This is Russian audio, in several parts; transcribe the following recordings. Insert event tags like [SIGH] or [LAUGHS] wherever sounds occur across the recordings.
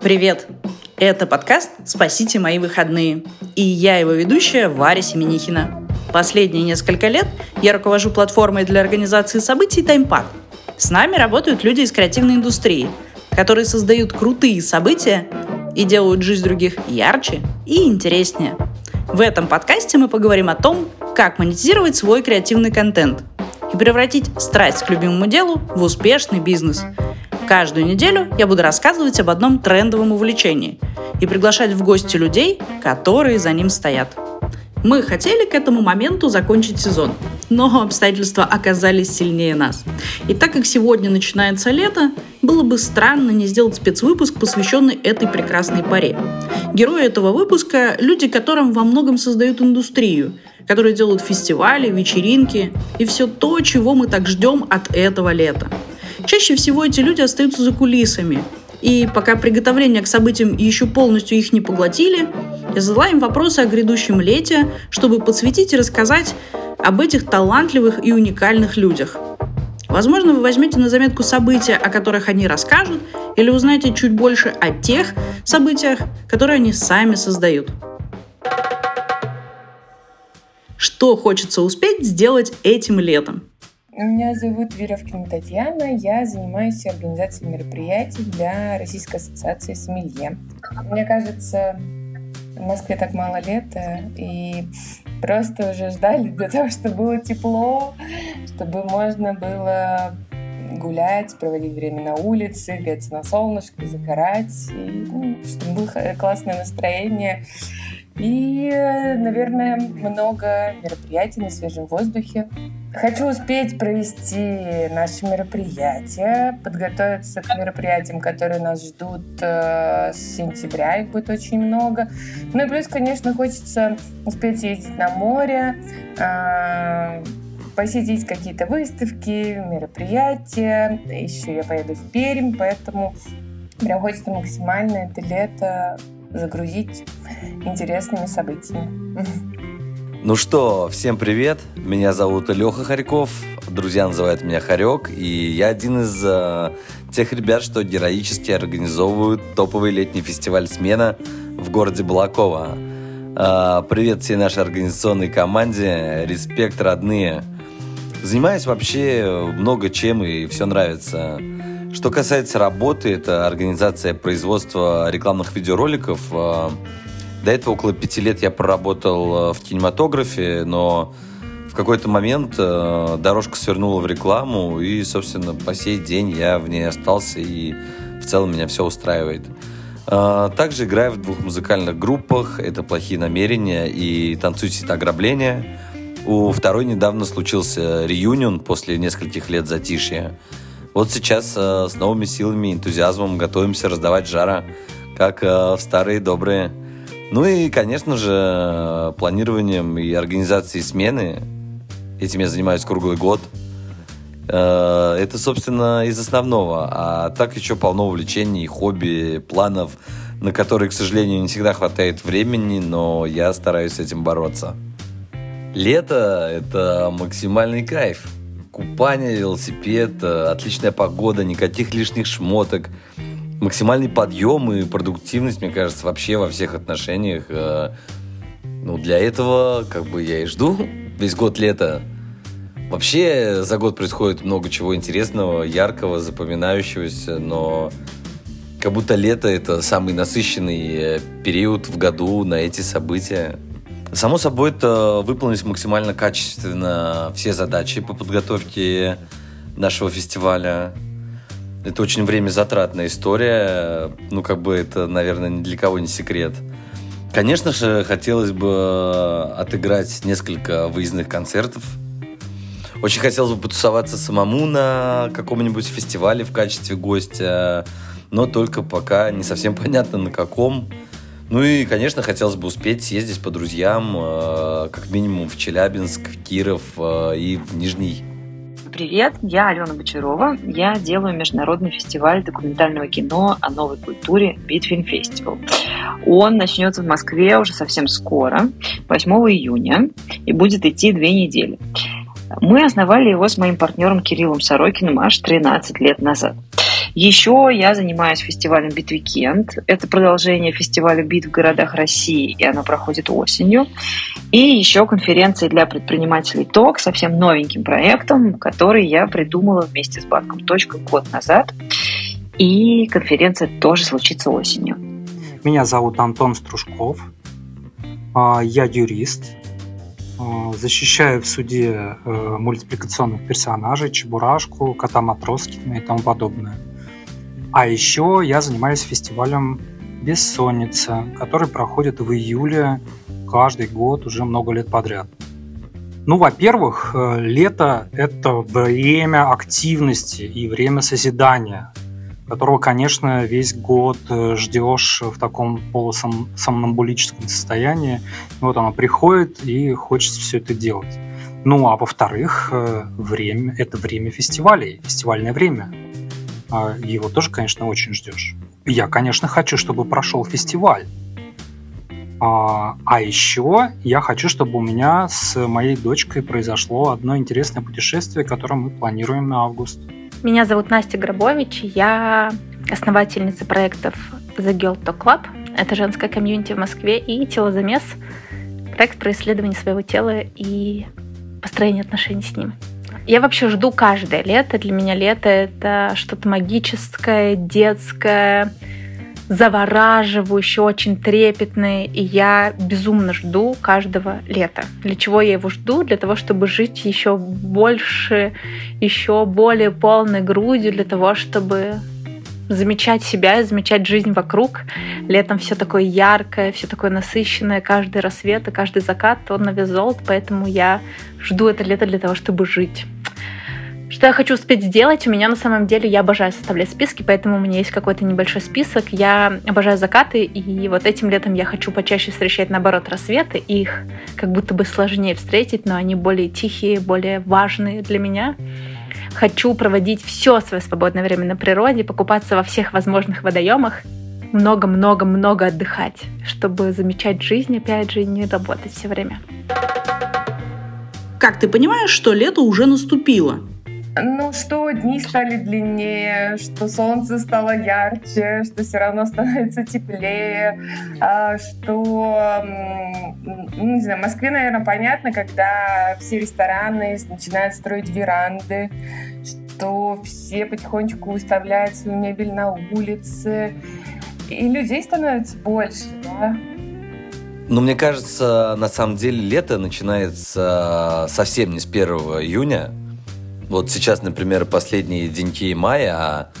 Привет! Это подкаст «Спасите мои выходные». И я его ведущая Варя Семенихина. Последние несколько лет я руковожу платформой для организации событий «Таймпад». С нами работают люди из креативной индустрии, которые создают крутые события и делают жизнь других ярче и интереснее. В этом подкасте мы поговорим о том, как монетизировать свой креативный контент и превратить страсть к любимому делу в успешный бизнес – Каждую неделю я буду рассказывать об одном трендовом увлечении и приглашать в гости людей, которые за ним стоят. Мы хотели к этому моменту закончить сезон, но обстоятельства оказались сильнее нас. И так как сегодня начинается лето, было бы странно не сделать спецвыпуск, посвященный этой прекрасной паре. Герои этого выпуска – люди, которым во многом создают индустрию, которые делают фестивали, вечеринки и все то, чего мы так ждем от этого лета. Чаще всего эти люди остаются за кулисами. И пока приготовления к событиям еще полностью их не поглотили, я задала им вопросы о грядущем лете, чтобы подсветить и рассказать об этих талантливых и уникальных людях. Возможно, вы возьмете на заметку события, о которых они расскажут, или узнаете чуть больше о тех событиях, которые они сами создают. Что хочется успеть сделать этим летом? Меня зовут Веревкина Татьяна. Я занимаюсь организацией мероприятий для Российской ассоциации сомелье. Мне кажется, в Москве так мало лета, и просто уже ждали для того, чтобы было тепло, чтобы можно было гулять, проводить время на улице, греться на солнышке, загорать, и, ну, чтобы было классное настроение. И, наверное, много мероприятий на свежем воздухе. Хочу успеть провести наши мероприятия, подготовиться к мероприятиям, которые нас ждут э, с сентября, их будет очень много. Ну и плюс, конечно, хочется успеть ездить на море, э, посетить какие-то выставки, мероприятия. Еще я поеду в Пермь, поэтому прям хочется максимально это лето загрузить интересными событиями. Ну что, всем привет. Меня зовут Леха Харьков. Друзья называют меня Харек. И я один из э, тех ребят, что героически организовывают топовый летний фестиваль «Смена» в городе Балакова. Э, привет всей нашей организационной команде. Респект, родные. Занимаюсь вообще много чем и все нравится. Что касается работы, это организация производства рекламных видеороликов. Э, до этого около пяти лет я проработал э, в кинематографе, но в какой-то момент э, дорожка свернула в рекламу, и, собственно, по сей день я в ней остался, и в целом меня все устраивает. Также играю в двух музыкальных группах. Это «Плохие намерения» и «Танцуйте это ограбление». У второй недавно случился реюнион после нескольких лет затишья. Вот сейчас э, с новыми силами и энтузиазмом готовимся раздавать жара, как э, в старые добрые. Ну и, конечно же, планированием и организацией смены. Этим я занимаюсь круглый год. Э, это, собственно, из основного. А так еще полно увлечений, хобби, планов, на которые, к сожалению, не всегда хватает времени, но я стараюсь с этим бороться. Лето – это максимальный кайф – купание, велосипед, э, отличная погода, никаких лишних шмоток, максимальный подъем и продуктивность, мне кажется, вообще во всех отношениях. Э, ну, для этого, как бы, я и жду [LAUGHS] весь год лета. Вообще, за год происходит много чего интересного, яркого, запоминающегося, но как будто лето – это самый насыщенный э, период в году на эти события. Само собой, это выполнить максимально качественно все задачи по подготовке нашего фестиваля. Это очень время затратная история. Ну, как бы это, наверное, ни для кого не секрет. Конечно же, хотелось бы отыграть несколько выездных концертов. Очень хотелось бы потусоваться самому на каком-нибудь фестивале в качестве гостя, но только пока не совсем [LAUGHS] понятно на каком. Ну и, конечно, хотелось бы успеть съездить по друзьям, э, как минимум в Челябинск, в Киров э, и в Нижний. Привет, я Алена Бочарова. Я делаю международный фестиваль документального кино о новой культуре Beat Film Festival. Он начнется в Москве уже совсем скоро, 8 июня, и будет идти две недели. Мы основали его с моим партнером Кириллом Сорокиным аж 13 лет назад. Еще я занимаюсь фестивалем «Beat Weekend». Это продолжение фестиваля «Beat в городах России», и оно проходит осенью. И еще конференции для предпринимателей ТОК, совсем новеньким проектом, который я придумала вместе с банком «Точка» год назад. И конференция тоже случится осенью. Меня зовут Антон Стружков. А, я юрист, а, защищаю в суде э, мультипликационных персонажей, Чебурашку, Кота Матроскина и тому подобное. А еще я занимаюсь фестивалем «Бессонница», который проходит в июле каждый год уже много лет подряд. Ну, во-первых, э, лето – это время активности и время созидания – которого, конечно, весь год э, ждешь в таком полусомнамбулическом состоянии. Вот оно приходит, и хочется все это делать. Ну, а во-вторых, э, время – это время фестивалей, фестивальное время. А, его тоже, конечно, очень ждешь. Я, конечно, хочу, чтобы прошел фестиваль. А, а еще я хочу, чтобы у меня с моей дочкой произошло одно интересное путешествие, которое мы планируем на август. Меня зовут Настя Грабович, я основательница проектов The Girl Talk Club. Это женская комьюнити в Москве и телозамес, проект про исследование своего тела и построение отношений с ним. Я вообще жду каждое лето. Для меня лето — это что-то магическое, детское, завораживающий, очень трепетный, и я безумно жду каждого лета. Для чего я его жду? Для того, чтобы жить еще больше, еще более полной грудью, для того, чтобы замечать себя замечать жизнь вокруг. Летом все такое яркое, все такое насыщенное, каждый рассвет и каждый закат, он на вес золот, поэтому я жду это лето для того, чтобы жить. Что я хочу успеть сделать? У меня на самом деле, я обожаю составлять списки, поэтому у меня есть какой-то небольшой список. Я обожаю закаты, и вот этим летом я хочу почаще встречать, наоборот, рассветы. Их как будто бы сложнее встретить, но они более тихие, более важные для меня. Хочу проводить все свое свободное время на природе, покупаться во всех возможных водоемах, много-много-много отдыхать, чтобы замечать жизнь, опять же, и не работать все время. Как ты понимаешь, что лето уже наступило? Ну, что дни стали длиннее, что солнце стало ярче, что все равно становится теплее, а, что, ну, не знаю, в Москве, наверное, понятно, когда все рестораны начинают строить веранды, что все потихонечку выставляют свою мебель на улице, и людей становится больше, да. Ну, мне кажется, на самом деле лето начинается совсем не с 1 июня, вот сейчас, например, последние деньки мая, а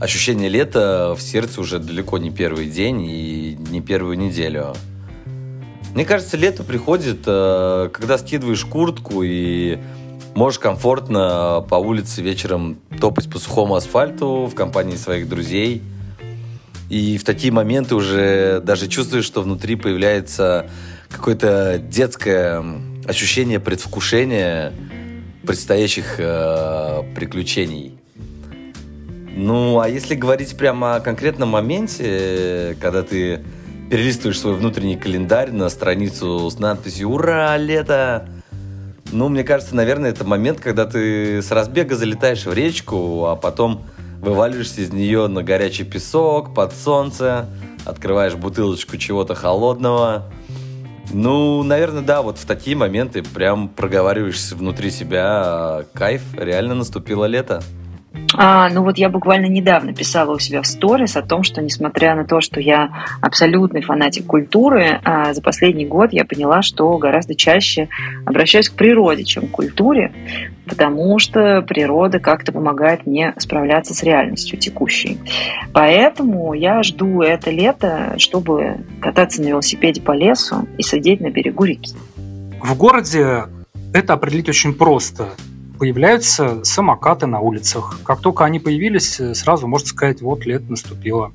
ощущение лета в сердце уже далеко не первый день и не первую неделю. Мне кажется, лето приходит, э, когда скидываешь куртку и можешь комфортно по улице вечером топать по сухому асфальту в компании своих друзей. И в такие моменты уже даже чувствуешь, что внутри появляется какое-то детское ощущение предвкушения – предстоящих э, приключений. Ну, а если говорить прямо о конкретном моменте, когда ты перелистываешь свой внутренний календарь на страницу с надписью «Ура, лето!», ну, мне кажется, наверное, это момент, когда ты с разбега залетаешь в речку, а потом вываливаешься из нее на горячий песок, под солнце, открываешь бутылочку чего-то холодного – ну, наверное, да, вот в такие моменты прям проговариваешься внутри себя, а, кайф, реально наступило лето. А, ну вот я буквально недавно писала у себя в сторис о том, что несмотря на то, что я абсолютный фанатик культуры, а, за последний год я поняла, что гораздо чаще обращаюсь к природе, чем к культуре, потому что природа как-то помогает мне справляться с реальностью текущей. Поэтому я жду это лето, чтобы кататься на велосипеде по лесу и сидеть на берегу реки. В городе это определить очень просто появляются самокаты на улицах. Как только они появились, сразу можно сказать, вот лето наступило.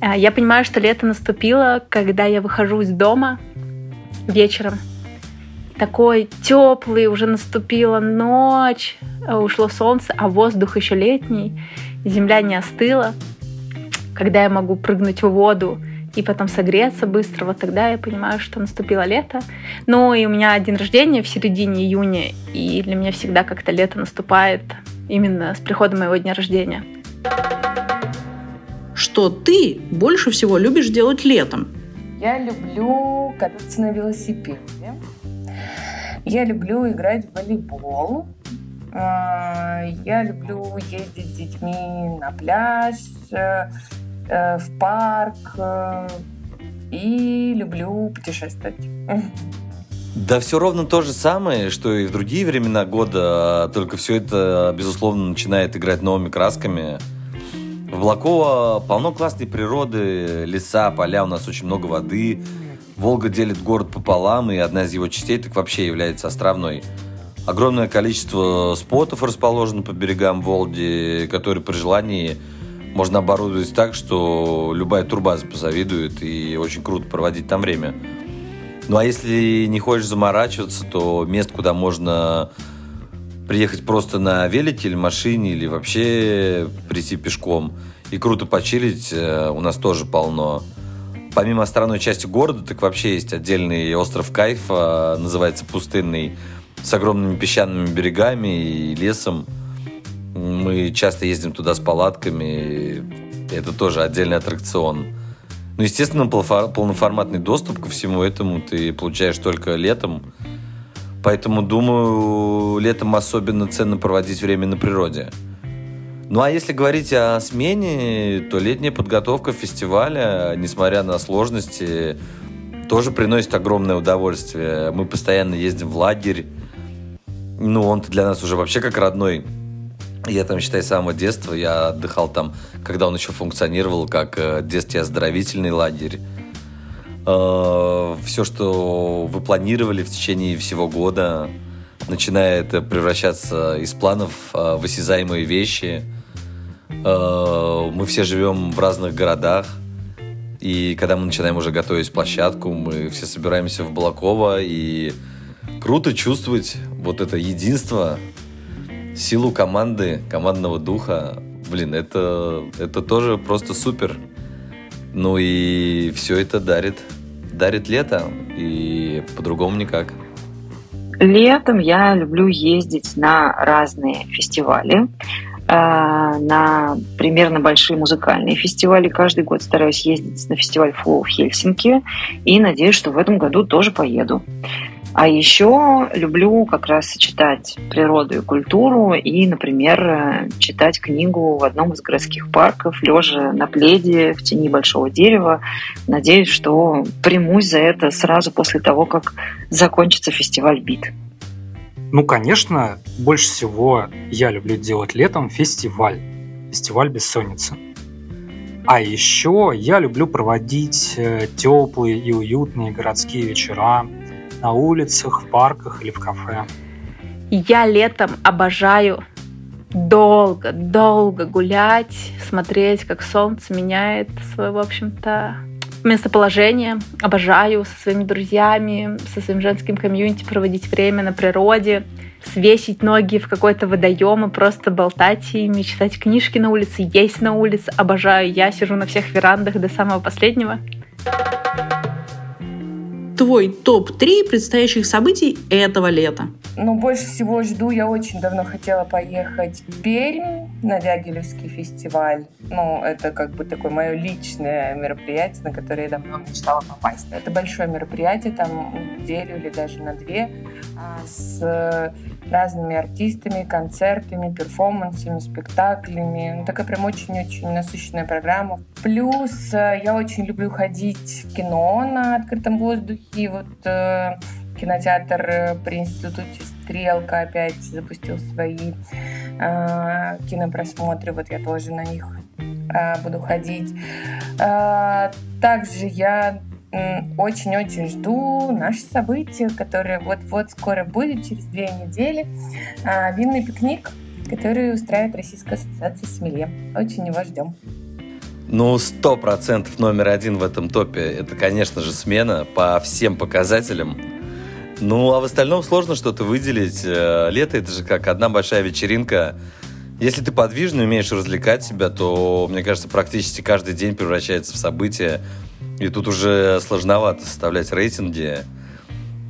А, я понимаю, что лето наступило, когда я выхожу из дома вечером. Такой теплый, уже наступила ночь, а, ушло солнце, а воздух еще летний, земля не остыла. Когда я могу прыгнуть в воду и потом согреться быстро, вот тогда я понимаю, что наступило лето. Ну и у меня день рождения в середине июня, и для меня всегда как-то лето наступает именно с приходом моего дня рождения. Что ты больше всего любишь делать летом? Я люблю кататься на велосипеде. Я люблю играть в волейбол. А, я люблю ездить с детьми на пляж, э, э, в парк. Э, и люблю путешествовать. Да все ровно то же самое, что и в другие времена года, только все это, безусловно, начинает играть новыми красками. В Блаково полно классной природы, леса, поля, у нас очень много воды. Волга делит город пополам, и одна из его частей так вообще является островной. Огромное количество спотов расположено по берегам Волги, которые при желании можно оборудовать так, что любая турбаза позавидует, и очень круто проводить там время. Ну а если не хочешь заморачиваться, то мест, куда можно приехать просто на велике или машине, или вообще прийти пешком и круто почилить, э, у нас тоже полно. Помимо островной части города, так вообще есть отдельный остров Кайфа, называется Пустынный, с огромными песчаными берегами и лесом. Мы часто ездим туда с палатками. Это тоже отдельный аттракцион. Ну, естественно, полноформатный доступ ко всему этому ты получаешь только летом. Поэтому, думаю, летом особенно ценно проводить время на природе. Ну а если говорить о смене, то летняя подготовка фестиваля, несмотря на сложности, тоже приносит огромное удовольствие. Мы постоянно ездим в лагерь. Ну, он-то для нас уже вообще как родной. Я там, считай, с самого детства. Я отдыхал там, когда он еще функционировал как э, детский оздоровительный лагерь. Э, Все, что вы планировали в течение всего года, начинает превращаться из планов в осязаемые вещи. Э, мы все живем в разных городах. И когда мы начинаем уже готовить площадку, мы все собираемся в Балаково. И круто чувствовать вот это единство, силу команды, командного духа, блин, это, это тоже просто супер. Ну и все это дарит, дарит лето, и по-другому никак. Летом я люблю ездить на разные фестивали, на примерно большие музыкальные фестивали. Каждый год стараюсь ездить на фестиваль Flow в Хельсинки и надеюсь, что в этом году тоже поеду. А еще люблю как раз сочетать природу и культуру и, например, читать книгу в одном из городских парков, лежа на пледе в тени большого дерева. Надеюсь, что примусь за это сразу после того, как закончится фестиваль БИТ. Ну, конечно, больше всего я люблю делать летом фестиваль. Фестиваль бессонницы. А еще я люблю проводить э, теплые и уютные городские вечера, на улицах, в парках или в кафе. Я летом обожаю долго, долго гулять, смотреть, как солнце меняет свое, в общем-то, местоположение. Обожаю со своими друзьями, со своим женским комьюнити проводить время на природе, свесить ноги в какой-то водоем и просто болтать ими, читать книжки на улице, есть на улице. Обожаю. Я сижу на всех верандах до самого последнего твой топ-3 предстоящих событий этого лета? Ну, больше всего жду, я очень давно хотела поехать в Пермь на Дягилевский фестиваль. Ну, это как бы такое мое личное мероприятие, на которое я давно мечтала попасть. Это большое мероприятие, там неделю или даже на две, а, с разными артистами, концертами, перформансами, спектаклями. Ну, такая прям очень-очень насыщенная программа. Плюс э, я очень люблю ходить в кино на открытом воздухе. Вот э, кинотеатр э, при институте Стрелка опять запустил свои э, кинопросмотры. Вот я тоже на них э, буду ходить. Э, также я очень-очень жду наши события, которые вот-вот скоро будет, через две недели. А, винный пикник, который устраивает Российская ассоциация Смелье. Очень его ждем. Ну, сто процентов номер один в этом топе – это, конечно же, смена по всем показателям. Ну, а в остальном сложно что-то выделить. Э, лето – это же как одна большая вечеринка. Если ты подвижный, умеешь развлекать себя, то, мне кажется, практически каждый день превращается в событие. И тут уже сложновато составлять рейтинги.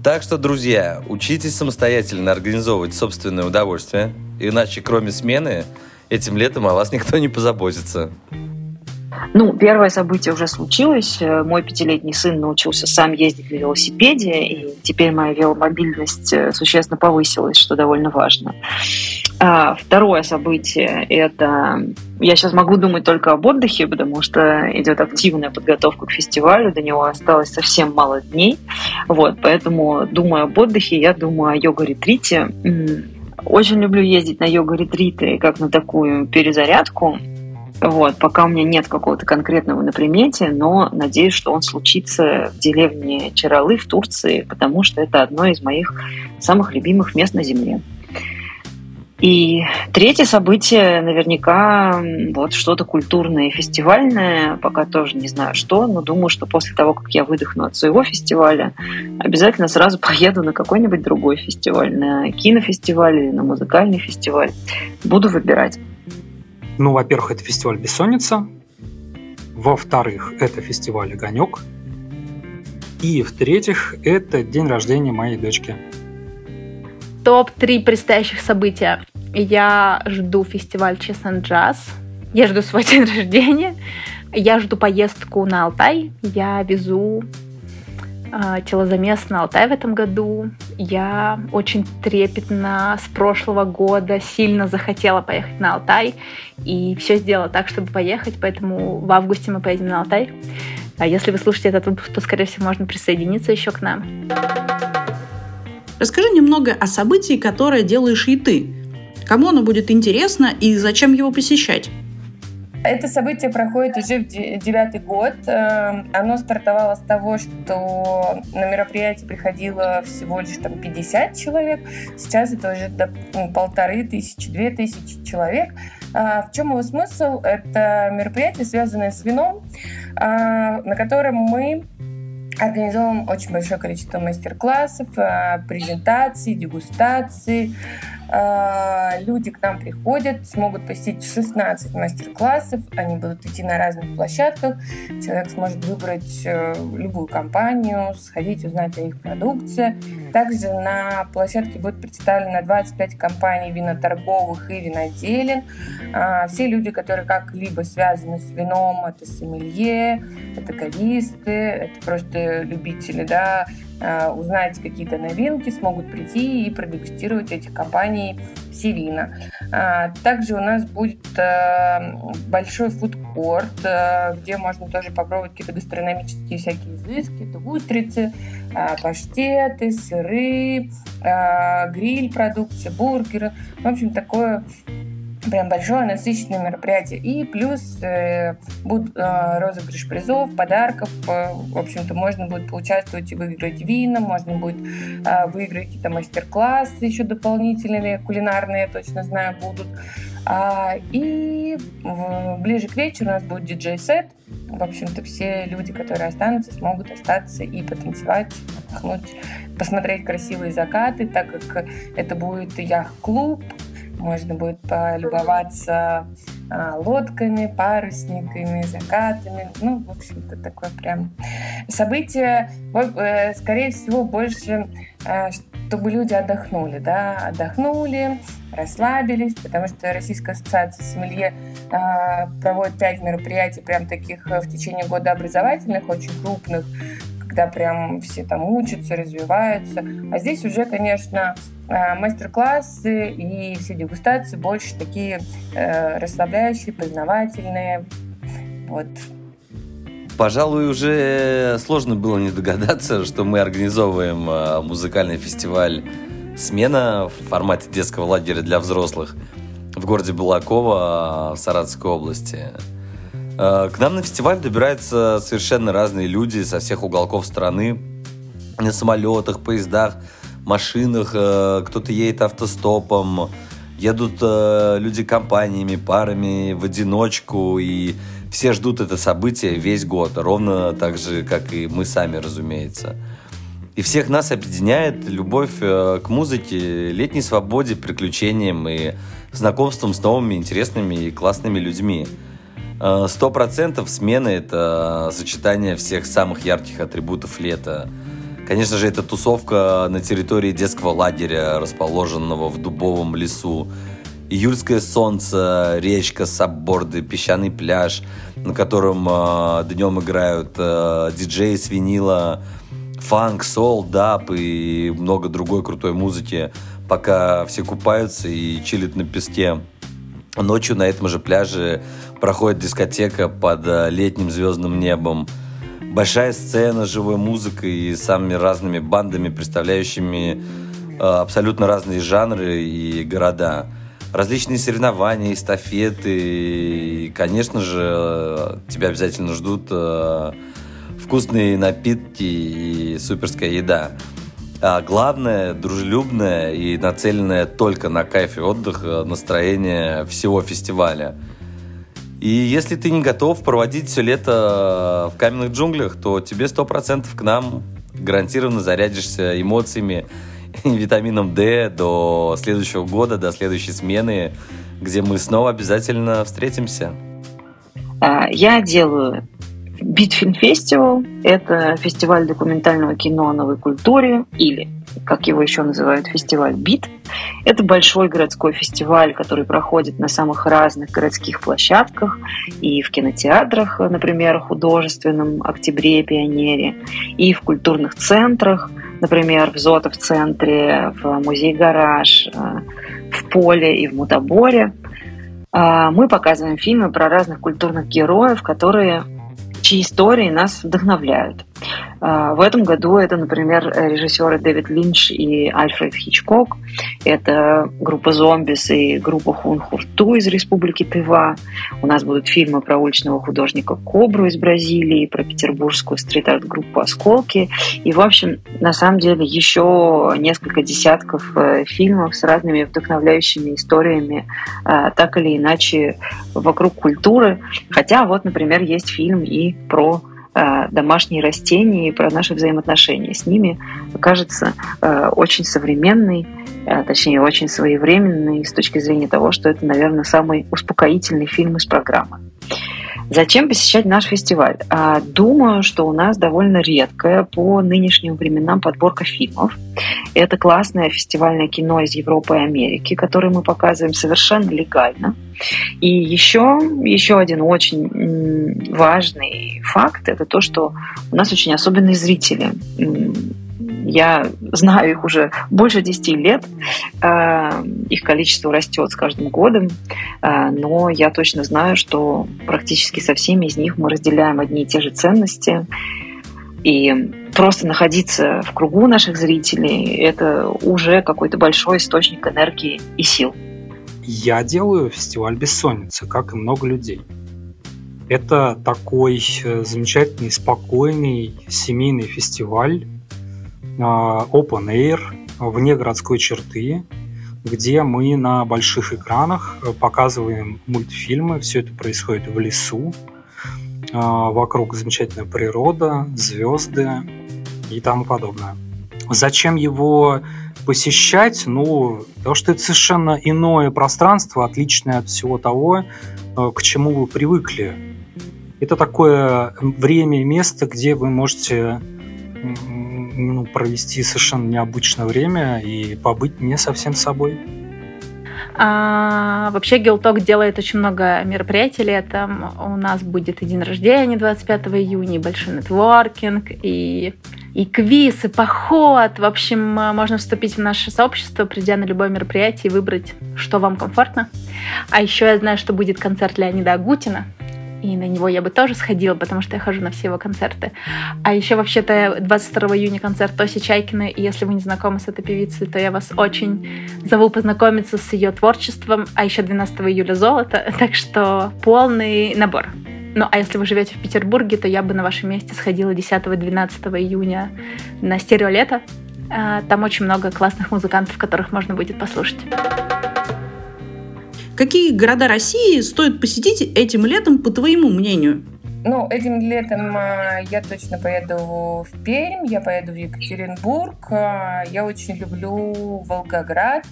Так что, друзья, учитесь самостоятельно организовывать собственное удовольствие. Иначе, кроме смены, этим летом о вас никто не позаботится. Ну, первое событие уже случилось. Э, мой пятилетний сын научился сам ездить на велосипеде, и теперь моя веломобильность э, существенно повысилась, что довольно важно. А, второе событие – это... Я сейчас могу думать только об отдыхе, потому что идет активная подготовка к фестивалю, до него осталось совсем мало дней. Вот, поэтому, думая об отдыхе, я думаю о йога-ретрите. Очень люблю ездить на йога-ретриты как на такую перезарядку. Вот, пока у меня нет какого-то конкретного на примете, но надеюсь, что он случится в деревне Чаралы в Турции, потому что это одно из моих самых любимых мест на Земле. И третье событие наверняка вот что-то культурное и фестивальное, пока тоже не знаю что, но думаю, что после того, как я выдохну от своего фестиваля, обязательно сразу [LAUGHS] поеду на какой-нибудь другой фестиваль, на кинофестиваль или на музыкальный фестиваль. Буду выбирать. Ну, во-первых, это фестиваль «Бессонница». Во-вторых, это фестиваль «Огонек». И в-третьих, это день рождения моей дочки. Топ-3 предстоящих события. Я жду фестиваль Честен Джаз. Я жду свой [LAUGHS] день рождения. Я жду поездку на Алтай. Я везу а, телозамес на Алтай в этом году. Я очень трепетно с прошлого года сильно захотела поехать на Алтай и все сделала так, чтобы поехать, поэтому в августе мы поедем на Алтай. А если вы слушаете этот выпуск, то, скорее всего, можно присоединиться еще к нам. Расскажи немного о событии, которое делаешь и ты. Кому оно будет интересно и зачем его посещать? Это событие проходит уже в девятый год. Эм, оно стартовало с того, что на мероприятие приходило всего лишь там 50 человек. Сейчас это уже до ну, полторы тысячи, две тысячи человек. А, в чем его смысл? Это мероприятие, связанное с вином, а, на котором мы организовываем очень большое количество мастер-классов, а, презентаций, дегустаций, люди к нам приходят, смогут посетить 16 мастер-классов, они будут идти на разных площадках, человек сможет выбрать э, любую компанию, сходить, узнать о их продукции. Также на площадке будет представлено 25 компаний виноторговых и виноделин. А, все люди, которые как-либо связаны с вином, это сомелье, это кависты, это просто любители, да, узнать какие-то новинки, смогут прийти и продегустировать этих компаний серийно. А, также у нас будет э, большой фудкорт, э, где можно тоже попробовать какие-то гастрономические всякие изыски, это устрицы, паштеты, сыры, гриль продукция, бургеры. В общем, такое прям большое насыщенное мероприятие. И плюс э, будут э, розыгрыш призов, подарков. Э, в общем-то, можно будет поучаствовать и выиграть вина, можно будет э, выиграть какие-то мастер-классы еще дополнительные, кулинарные, я точно знаю, будут. А, и в, ближе к вечеру у нас будет диджей-сет. В общем-то, все люди, которые останутся, смогут остаться и потанцевать, отдохнуть, посмотреть красивые закаты, так как это будет яхт-клуб, можно будет полюбоваться а, лодками, парусниками, закатами. Ну, в общем-то, такое прям событие, э, скорее всего, больше, а, чтобы люди отдохнули, да, отдохнули, расслабились, потому что Российская ассоциация сомелье а, проводит пять мероприятий, прям таких э, в течение года образовательных, очень крупных, когда прям все там учатся, развиваются. А здесь уже, конечно, э, мастер-классы и все дегустации больше такие э, расслабляющие, познавательные. Вот. Пожалуй, уже сложно было не догадаться, что мы организовываем э, музыкальный фестиваль «Смена» в формате детского лагеря для взрослых в городе Балакова в Саратовской области. Э, к нам на фестиваль добираются совершенно разные люди со всех уголков страны. На самолетах, поездах, машинах. Э, кто-то едет автостопом. Едут э, люди компаниями, парами, в одиночку. И все ждут это событие весь год. Ровно так же, как и мы сами, разумеется. И всех нас объединяет любовь к музыке, летней свободе, приключениям и знакомством с новыми интересными и классными людьми. Э, сто процентов смены – это сочетание всех самых ярких атрибутов лета. Конечно же, это тусовка на территории детского лагеря, расположенного в дубовом лесу. июльское солнце, речка, сабборды, песчаный пляж, на котором э, днем играют э, диджеи с винила, фанк, сол, даб и много другой крутой музыки, пока все купаются и чилят на песке. Ночью на этом же пляже проходит дискотека под э, летним звездным небом. Большая сцена, живой музыкой и самыми разными бандами, представляющими э, абсолютно разные жанры и города. Различные соревнования, эстафеты. И, конечно же, э, тебя обязательно ждут вкусные напитки и суперская еда. А главное, дружелюбное и нацеленное только на кайф и отдых настроение всего фестиваля – и если ты не готов проводить все лето в каменных джунглях, то тебе сто процентов к нам гарантированно зарядишься эмоциями [LAUGHS] и витамином D до следующего года, до следующей смены, где мы снова обязательно встретимся. А, я делаю Битфильм Фестивал. Это фестиваль документального кино о новой культуре или как его еще называют, фестиваль БИТ. Это большой городской фестиваль, который проходит на самых разных городских площадках и в кинотеатрах, например, художественном «Октябре», «Пионере», и в культурных центрах, например, в Зотов-центре, в музей-гараж, э, в Поле и в Мутаборе. А, мы показываем фильмы про разных культурных героев, которые чьи истории нас вдохновляют. А, в этом году это, например, режиссеры Дэвид Линч и Альфред Хичкок. Это группа «Зомбис» и группа Хунхурту из Республики Тыва. У нас будут фильмы про уличного художника Кобру из Бразилии, про петербургскую стрит-арт-группу «Осколки». И, в общем, на самом деле еще несколько десятков э, фильмов с разными вдохновляющими историями, э, так или иначе, вокруг культуры. Хотя вот, например, есть фильм и про домашние растения и про наши взаимоотношения с ними кажется э, очень современный, э, точнее, очень своевременный с точки зрения того, что это, наверное, самый успокоительный фильм из программы. Зачем посещать наш фестиваль? А, думаю, что у нас довольно редкая по нынешним временам подборка фильмов. Это классное фестивальное кино из Европы и Америки, которое мы показываем совершенно легально. И еще, еще один очень важный факт – это то, что у нас очень особенные зрители я знаю их уже больше 10 лет. А, их количество растет с каждым годом. А, но я точно знаю, что практически со всеми из них мы разделяем одни и те же ценности. И просто находиться в кругу наших зрителей – это уже какой-то большой источник энергии и сил. Я делаю фестиваль «Бессонница», как и много людей. Это такой э, замечательный, спокойный семейный фестиваль, open air, вне городской черты, где мы на больших экранах э, показываем мультфильмы. Все это происходит в лесу. А, вокруг замечательная природа, звезды и тому подобное. Зачем его посещать? Ну, потому что это совершенно иное пространство, отличное от всего того, э, к чему вы привыкли. Это такое время и место, где вы можете ну, провести совершенно необычное время и побыть не совсем собой. А, вообще Гилток делает очень много мероприятий летом. У нас будет и день рождения 25 июня, и большой нетворкинг, и, и квиз, и поход. В общем, можно вступить в наше сообщество, придя на любое мероприятие и выбрать, что вам комфортно. А еще я знаю, что будет концерт Леонида Агутина и на него я бы тоже сходила, потому что я хожу на все его концерты. А еще вообще-то 22 июня концерт Тоси Чайкиной, и если вы не знакомы с этой певицей, то я вас очень зову познакомиться с ее творчеством, а еще 12 июля золото, [LAUGHS] так что полный набор. Ну, а если вы живете в Петербурге, то я бы на вашем месте сходила 10-12 июня на стереолето. А, там очень много классных музыкантов, которых можно будет послушать. Какие города России стоит посетить этим летом, по твоему мнению? Ну, этим летом а, я точно поеду в Пермь, я поеду в Екатеринбург, а, я очень люблю Волгоград,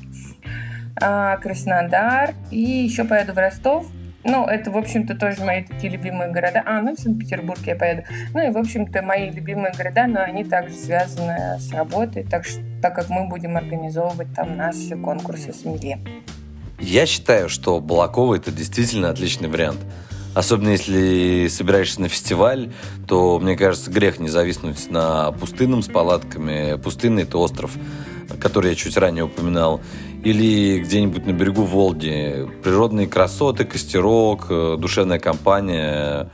а, Краснодар и еще поеду в Ростов. Ну, это, в общем-то, тоже мои такие любимые города. А, ну, в Санкт-Петербург я поеду. Ну, и, в общем-то, мои любимые города, но они также связаны с работой, так, так как мы будем организовывать там наши конкурсы с Мили. Я считаю, что Балакова это действительно отличный вариант. Особенно если собираешься на фестиваль, то, мне кажется, грех не зависнуть на пустынном с палатками. Пустынный – это остров, который я чуть ранее упоминал. Или где-нибудь на берегу Волги. Природные красоты, костерок, э, душевная компания.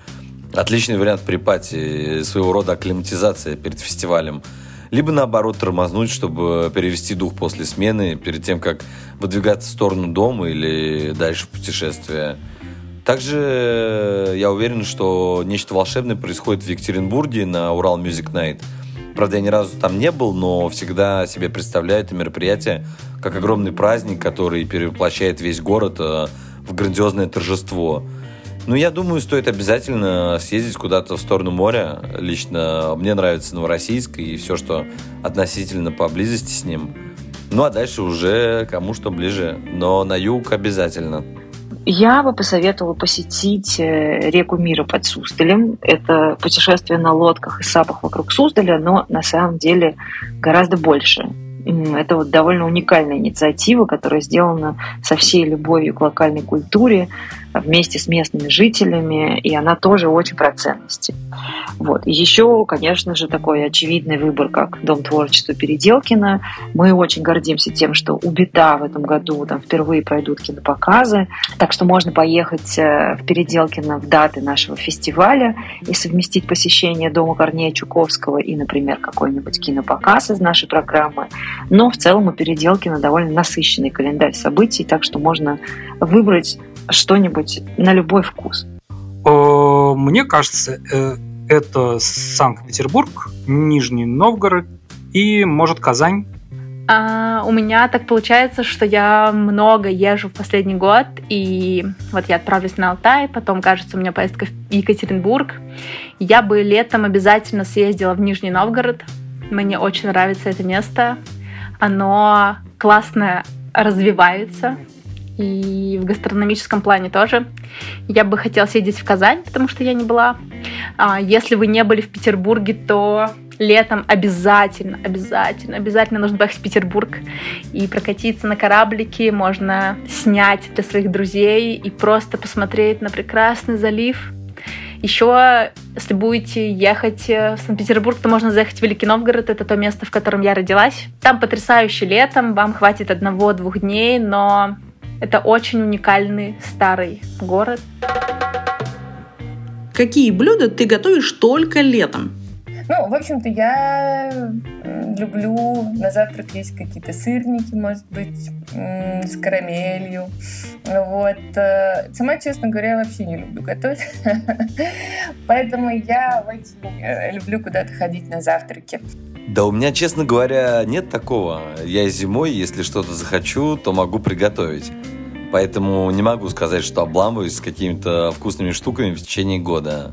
Отличный вариант при пати, своего рода акклиматизация перед фестивалем. Либо наоборот тормознуть, чтобы перевести дух после смены, перед тем, как выдвигаться в сторону дома или дальше в путешествие. Также я уверен, что нечто волшебное происходит в Екатеринбурге на Урал Music Night. Правда, я ни разу там не был, но всегда себе представляю это мероприятие как огромный праздник, который перевоплощает весь город э, в грандиозное торжество. Ну, я думаю, стоит обязательно съездить куда-то в сторону моря. Лично мне нравится Новороссийск и все, что относительно поблизости с ним. Ну, а дальше уже кому что ближе. Но на юг обязательно. Я бы посоветовала посетить э, реку Мира под Суздалем. Это путешествие на лодках и сапах вокруг Суздаля, но на самом деле гораздо больше. Это вот довольно уникальная инициатива, которая сделана со всей любовью к локальной культуре, вместе с местными жителями, и она тоже очень про ценности. Вот. еще, конечно же, такой очевидный выбор, как Дом творчества Переделкина. Мы очень гордимся тем, что у Бита в этом году там впервые пройдут кинопоказы, так что можно поехать э, в Переделкино в даты нашего фестиваля и совместить посещение Дома Корнея Чуковского и, например, какой-нибудь кинопоказ из нашей программы. Но в целом у Переделкина довольно насыщенный календарь событий, так что можно выбрать что-нибудь на любой вкус? Э, мне кажется, э, это Санкт-Петербург, Нижний Новгород и, может, Казань. А, у меня так получается, что я много езжу в последний год, и вот я отправлюсь на Алтай, потом, кажется, у меня поездка в Екатеринбург. Я бы летом обязательно съездила в Нижний Новгород. Мне очень нравится это место. Оно классно развивается и в гастрономическом плане тоже. Я бы хотела съездить в Казань, потому что я не была. А, если вы не были в Петербурге, то летом обязательно, обязательно, обязательно нужно поехать в Петербург и прокатиться на кораблике. Можно снять для своих друзей и просто посмотреть на прекрасный залив. Еще, если будете ехать в Санкт-Петербург, то можно заехать в Великий Новгород. Это то место, в котором я родилась. Там потрясающе летом, вам хватит одного-двух дней, но это очень уникальный старый город. Какие блюда ты готовишь только летом? Ну, в общем-то, я люблю на завтрак есть какие-то сырники, может быть, с карамелью. Вот. Э, сама, честно говоря, вообще не люблю готовить. [LAUGHS] Поэтому я очень э, люблю куда-то ходить на завтраки. Да у меня, честно говоря, нет такого. Я зимой, если что-то захочу, то могу приготовить. Поэтому не могу сказать, что обламываюсь с какими-то вкусными штуками в течение года.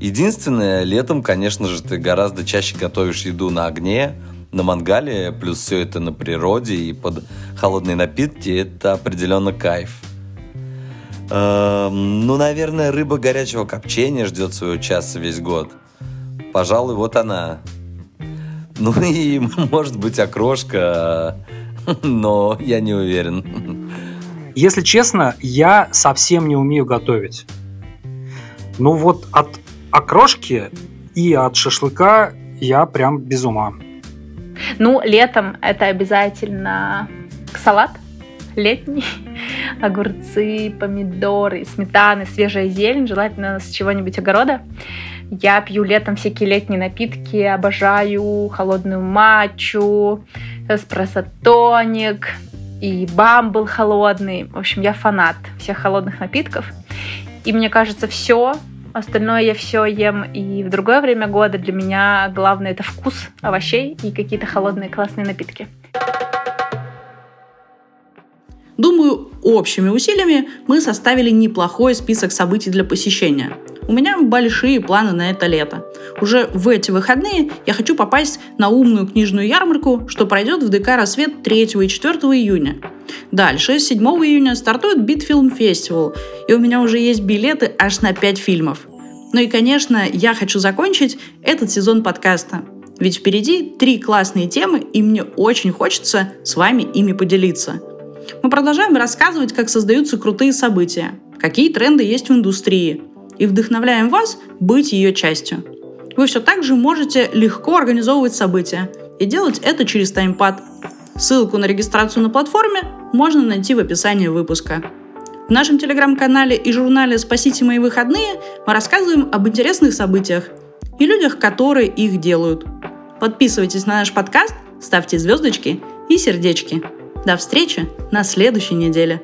Единственное, летом, конечно же, ты гораздо чаще готовишь еду на огне, на мангале, плюс все это на природе и под холодные напитки, это определенно кайф. Эм, ну, наверное, рыба горячего копчения ждет своего часа весь год. Пожалуй, вот она. Ну и, может быть, окрошка, но я не уверен. Если честно, я совсем не умею готовить. Ну вот от окрошки и от шашлыка я прям без ума. Ну, летом это обязательно салат летний. [LAUGHS] Огурцы, помидоры, сметаны, свежая зелень, желательно с чего-нибудь огорода. Я пью летом всякие летние напитки, обожаю холодную матчу, эспрессо-тоник, и бамбл холодный. В общем, я фанат всех холодных напитков. И мне кажется, все Остальное я все ем и в другое время года. Для меня главное это вкус овощей и какие-то холодные классные напитки. Думаю, общими усилиями мы составили неплохой список событий для посещения. У меня большие планы на это лето. Уже в эти выходные я хочу попасть на умную книжную ярмарку, что пройдет в ДК «Рассвет» 3 и 4 июня. Дальше, 7 июня, стартует Битфилм Фестивал, и у меня уже есть билеты аж на 5 фильмов. Ну и, конечно, я хочу закончить этот сезон подкаста. Ведь впереди три классные темы, и мне очень хочется с вами ими поделиться. Мы продолжаем рассказывать, как создаются крутые события, какие тренды есть в индустрии, и вдохновляем вас быть ее частью. Вы все так же можете легко организовывать события и делать это через таймпад. Ссылку на регистрацию на платформе можно найти в описании выпуска. В нашем телеграм-канале и журнале «Спасите мои выходные» мы рассказываем об интересных событиях и людях, которые их делают. Подписывайтесь на наш подкаст, ставьте звездочки и сердечки. До встречи на следующей неделе.